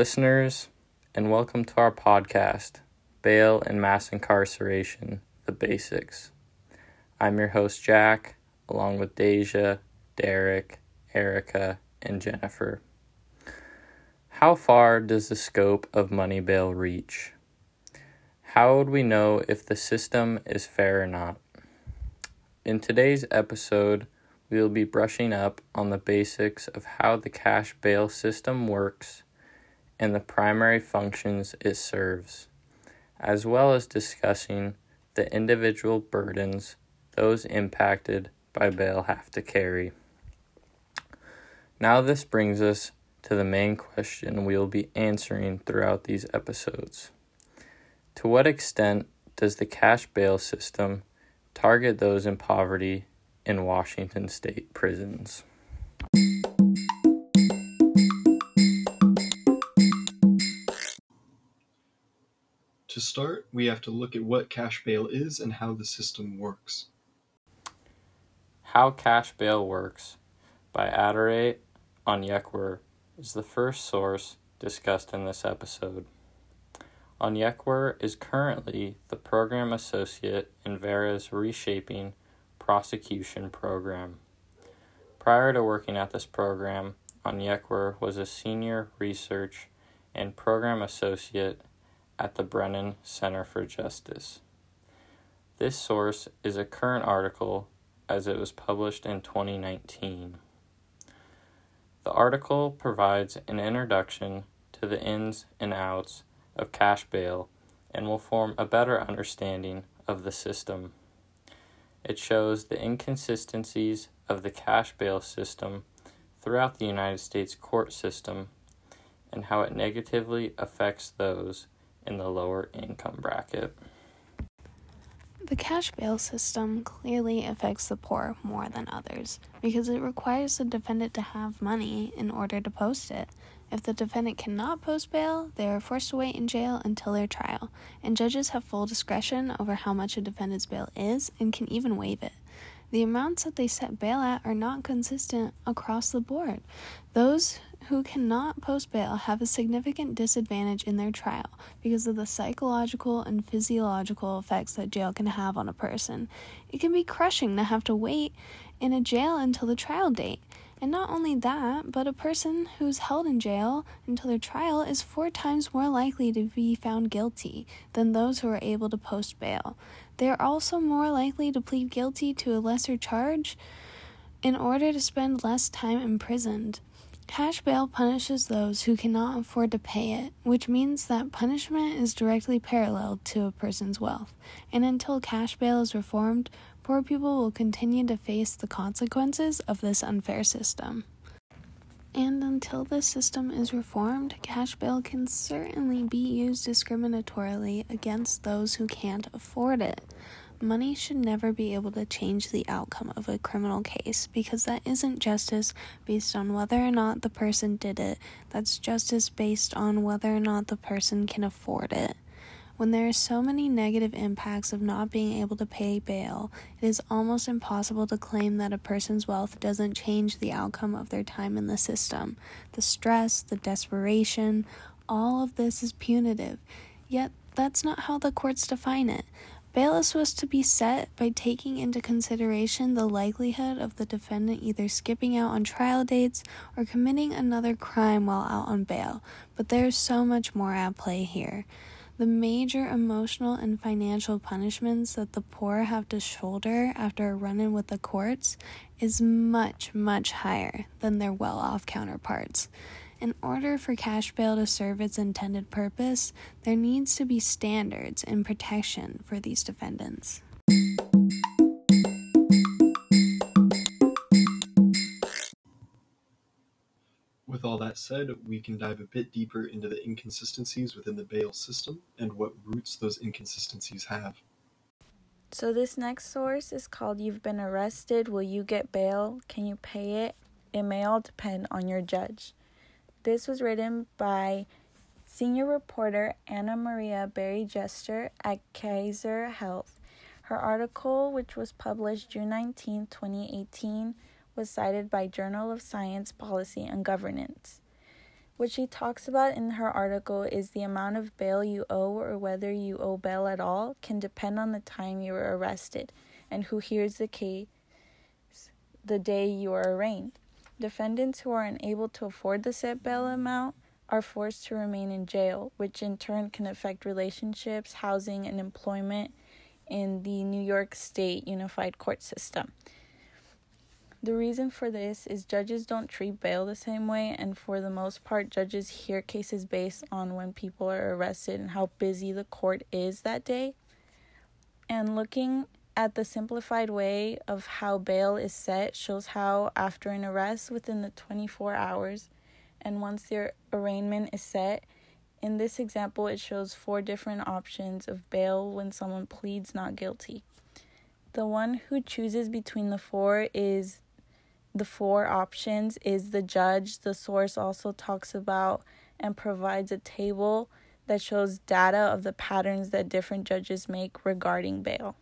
listeners, and welcome to our podcast, Bail and Mass Incarceration The Basics. I'm your host, Jack, along with Deja, Derek, Erica, and Jennifer. How far does the scope of money bail reach? How would we know if the system is fair or not? In today's episode, we will be brushing up on the basics of how the cash bail system works and the primary functions it serves, as well as discussing the individual burdens those impacted by bail have to carry. Now, this brings us to the main question we will be answering throughout these episodes. To what extent does the cash bail system target those in poverty in Washington state prisons? To start, we have to look at what cash bail is and how the system works. How Cash Bail Works by Adureh Onyekwere is the first source discussed in this episode. Onyekwere is currently the program associate in VERA's Reshaping Prosecution Program. Prior to working at this program, Onyekwere was a senior research and program associate at the Brennan Center for Justice. This source is a current article as it was published in 2019. The article provides an introduction to the ins and outs of cash bail and will form a better understanding of the system. It shows the inconsistencies of the cash bail system throughout the United States court system and how it negatively affects those in the lower income bracket. The cash bail system clearly affects the poor more than others because it requires the defendant to have money in order to post it. If the defendant cannot post bail, they are forced to wait in jail until their trial, and judges have full discretion over how much a defendant's bail is and can even waive it. The amounts that they set bail at are not consistent across the board. Those who cannot post bail have a significant disadvantage in their trial because of the psychological and physiological effects that jail can have on a person. It can be crushing to have to wait in a jail until the trial date. And not only that, but a person who's held in jail until their trial is four times more likely to be found guilty than those who are able to post bail. They are also more likely to plead guilty to a lesser charge in order to spend less time imprisoned. Cash bail punishes those who cannot afford to pay it, which means that punishment is directly parallel to a person's wealth. And until cash bail is reformed, poor people will continue to face the consequences of this unfair system. And until this system is reformed, cash bail can certainly be used discriminatorily against those who can't afford it. Money should never be able to change the outcome of a criminal case because that isn't justice based on whether or not the person did it. That's justice based on whether or not the person can afford it. When there are so many negative impacts of not being able to pay bail, it is almost impossible to claim that a person's wealth doesn't change the outcome of their time in the system. The stress, the desperation, all of this is punitive. Yet, that's not how the courts define it. Bail is supposed to be set by taking into consideration the likelihood of the defendant either skipping out on trial dates or committing another crime while out on bail, but there's so much more at play here. The major emotional and financial punishments that the poor have to shoulder after a run in with the courts is much, much higher than their well off counterparts. In order for cash bail to serve its intended purpose, there needs to be standards and protection for these defendants. With all that said, we can dive a bit deeper into the inconsistencies within the bail system and what roots those inconsistencies have. So, this next source is called You've Been Arrested. Will you get bail? Can you pay it? It may all depend on your judge. This was written by senior reporter Anna Maria Barry-Jester at Kaiser Health. Her article, which was published June 19, 2018, was cited by Journal of Science Policy and Governance. What she talks about in her article is the amount of bail you owe or whether you owe bail at all can depend on the time you were arrested and who hears the case the day you are arraigned. Defendants who are unable to afford the set bail amount are forced to remain in jail, which in turn can affect relationships, housing, and employment in the New York State Unified Court System. The reason for this is judges don't treat bail the same way, and for the most part, judges hear cases based on when people are arrested and how busy the court is that day. And looking at the simplified way of how bail is set shows how, after an arrest within the 24 hours, and once their arraignment is set, in this example, it shows four different options of bail when someone pleads not guilty. The one who chooses between the four is the four options is the judge. The source also talks about and provides a table that shows data of the patterns that different judges make regarding bail.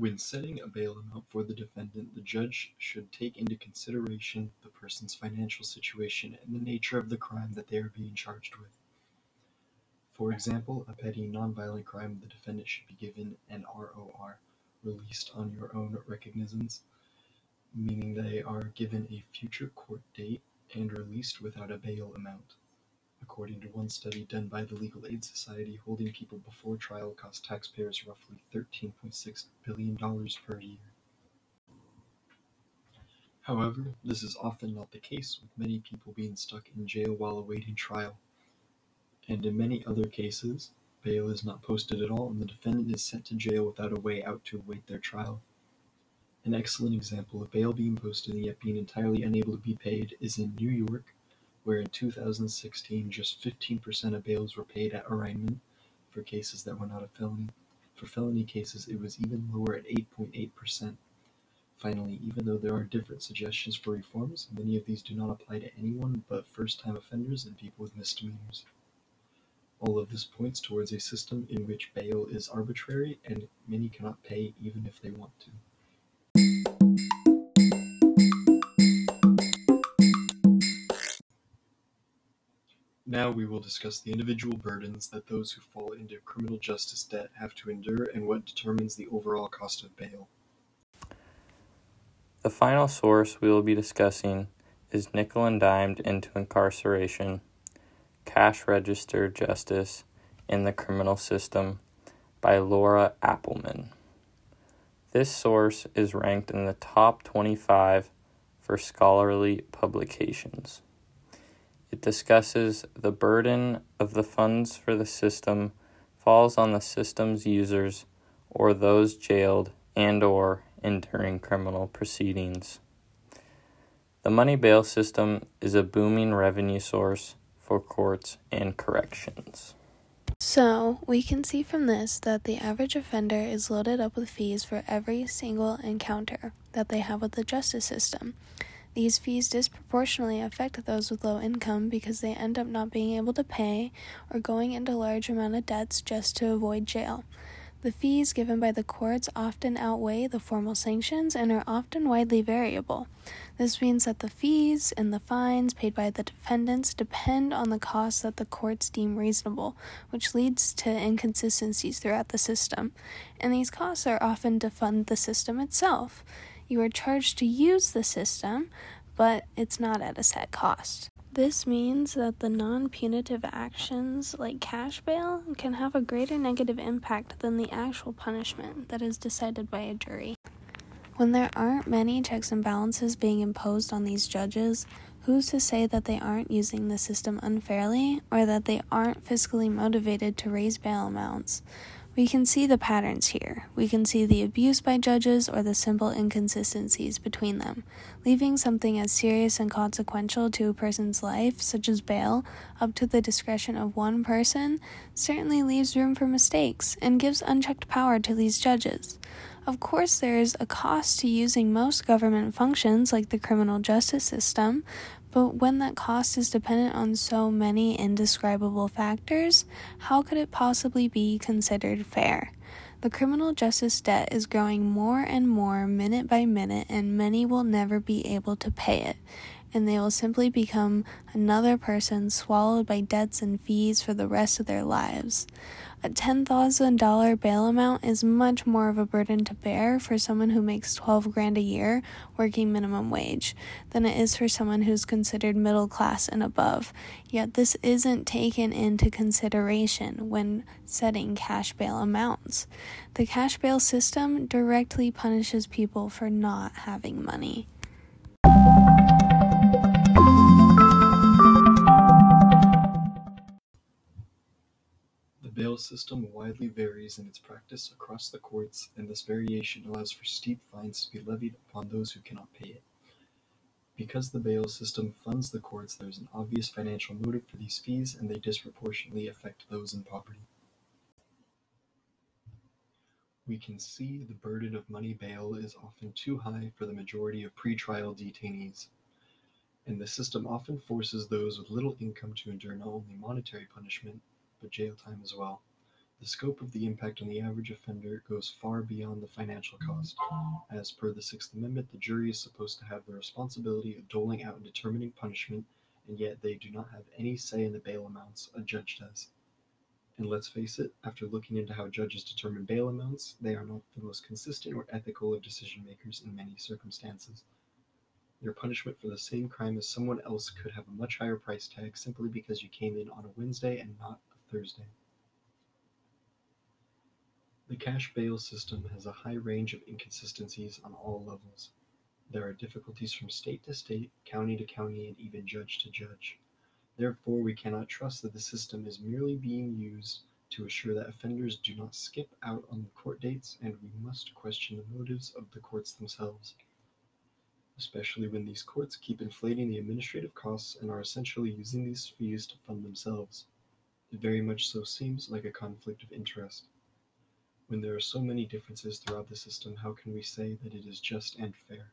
When setting a bail amount for the defendant, the judge should take into consideration the person's financial situation and the nature of the crime that they are being charged with. For example, a petty nonviolent crime, the defendant should be given an ROR, released on your own recognizance, meaning they are given a future court date and released without a bail amount. According to one study done by the Legal Aid Society, holding people before trial costs taxpayers roughly $13.6 billion per year. However, this is often not the case, with many people being stuck in jail while awaiting trial. And in many other cases, bail is not posted at all and the defendant is sent to jail without a way out to await their trial. An excellent example of bail being posted and yet being entirely unable to be paid is in New York, where in 2016 just 15% of bails were paid at arraignment for cases that were not a felony. For felony cases, it was even lower at 8.8%. Finally, even though there are different suggestions for reforms, many of these do not apply to anyone but first time offenders and people with misdemeanors. All of this points towards a system in which bail is arbitrary and many cannot pay even if they want to. Now we will discuss the individual burdens that those who fall into criminal justice debt have to endure and what determines the overall cost of bail. The final source we will be discussing is Nickel and Dimed into Incarceration Cash Register Justice in the Criminal System by Laura Appleman. This source is ranked in the top 25 for scholarly publications. It discusses the burden of the funds for the system falls on the system's users or those jailed and or enduring criminal proceedings. The money bail system is a booming revenue source for courts and corrections. So, we can see from this that the average offender is loaded up with fees for every single encounter that they have with the justice system. These fees disproportionately affect those with low income because they end up not being able to pay or going into large amount of debts just to avoid jail. The fees given by the courts often outweigh the formal sanctions and are often widely variable. This means that the fees and the fines paid by the defendants depend on the costs that the courts deem reasonable, which leads to inconsistencies throughout the system. And these costs are often to fund the system itself. You are charged to use the system, but it's not at a set cost. This means that the non punitive actions like cash bail can have a greater negative impact than the actual punishment that is decided by a jury. When there aren't many checks and balances being imposed on these judges, who's to say that they aren't using the system unfairly or that they aren't fiscally motivated to raise bail amounts? We can see the patterns here. We can see the abuse by judges or the simple inconsistencies between them, leaving something as serious and consequential to a person's life, such as bail, up to the discretion of one person, certainly leaves room for mistakes and gives unchecked power to these judges. Of course, there is a cost to using most government functions like the criminal justice system, but when that cost is dependent on so many indescribable factors, how could it possibly be considered fair? The criminal justice debt is growing more and more minute by minute, and many will never be able to pay it, and they will simply become another person swallowed by debts and fees for the rest of their lives. A $10,000 bail amount is much more of a burden to bear for someone who makes 12 grand a year working minimum wage than it is for someone who's considered middle class and above. Yet this isn't taken into consideration when setting cash bail amounts. The cash bail system directly punishes people for not having money. Bail system widely varies in its practice across the courts, and this variation allows for steep fines to be levied upon those who cannot pay it. Because the bail system funds the courts, there is an obvious financial motive for these fees, and they disproportionately affect those in poverty. We can see the burden of money bail is often too high for the majority of pretrial detainees, and the system often forces those with little income to endure not only monetary punishment, but jail time as well. The scope of the impact on the average offender goes far beyond the financial cost. As per the Sixth Amendment, the jury is supposed to have the responsibility of doling out and determining punishment, and yet they do not have any say in the bail amounts a judge does. And let's face it, after looking into how judges determine bail amounts, they are not the most consistent or ethical of decision makers in many circumstances. Your punishment for the same crime as someone else could have a much higher price tag simply because you came in on a Wednesday and not Thursday. The cash bail system has a high range of inconsistencies on all levels. There are difficulties from state to state, county to county, and even judge to judge. Therefore, we cannot trust that the system is merely being used to assure that offenders do not skip out on the court dates, and we must question the motives of the courts themselves, especially when these courts keep inflating the administrative costs and are essentially using these fees to fund themselves. It very much so seems like a conflict of interest. When there are so many differences throughout the system, how can we say that it is just and fair?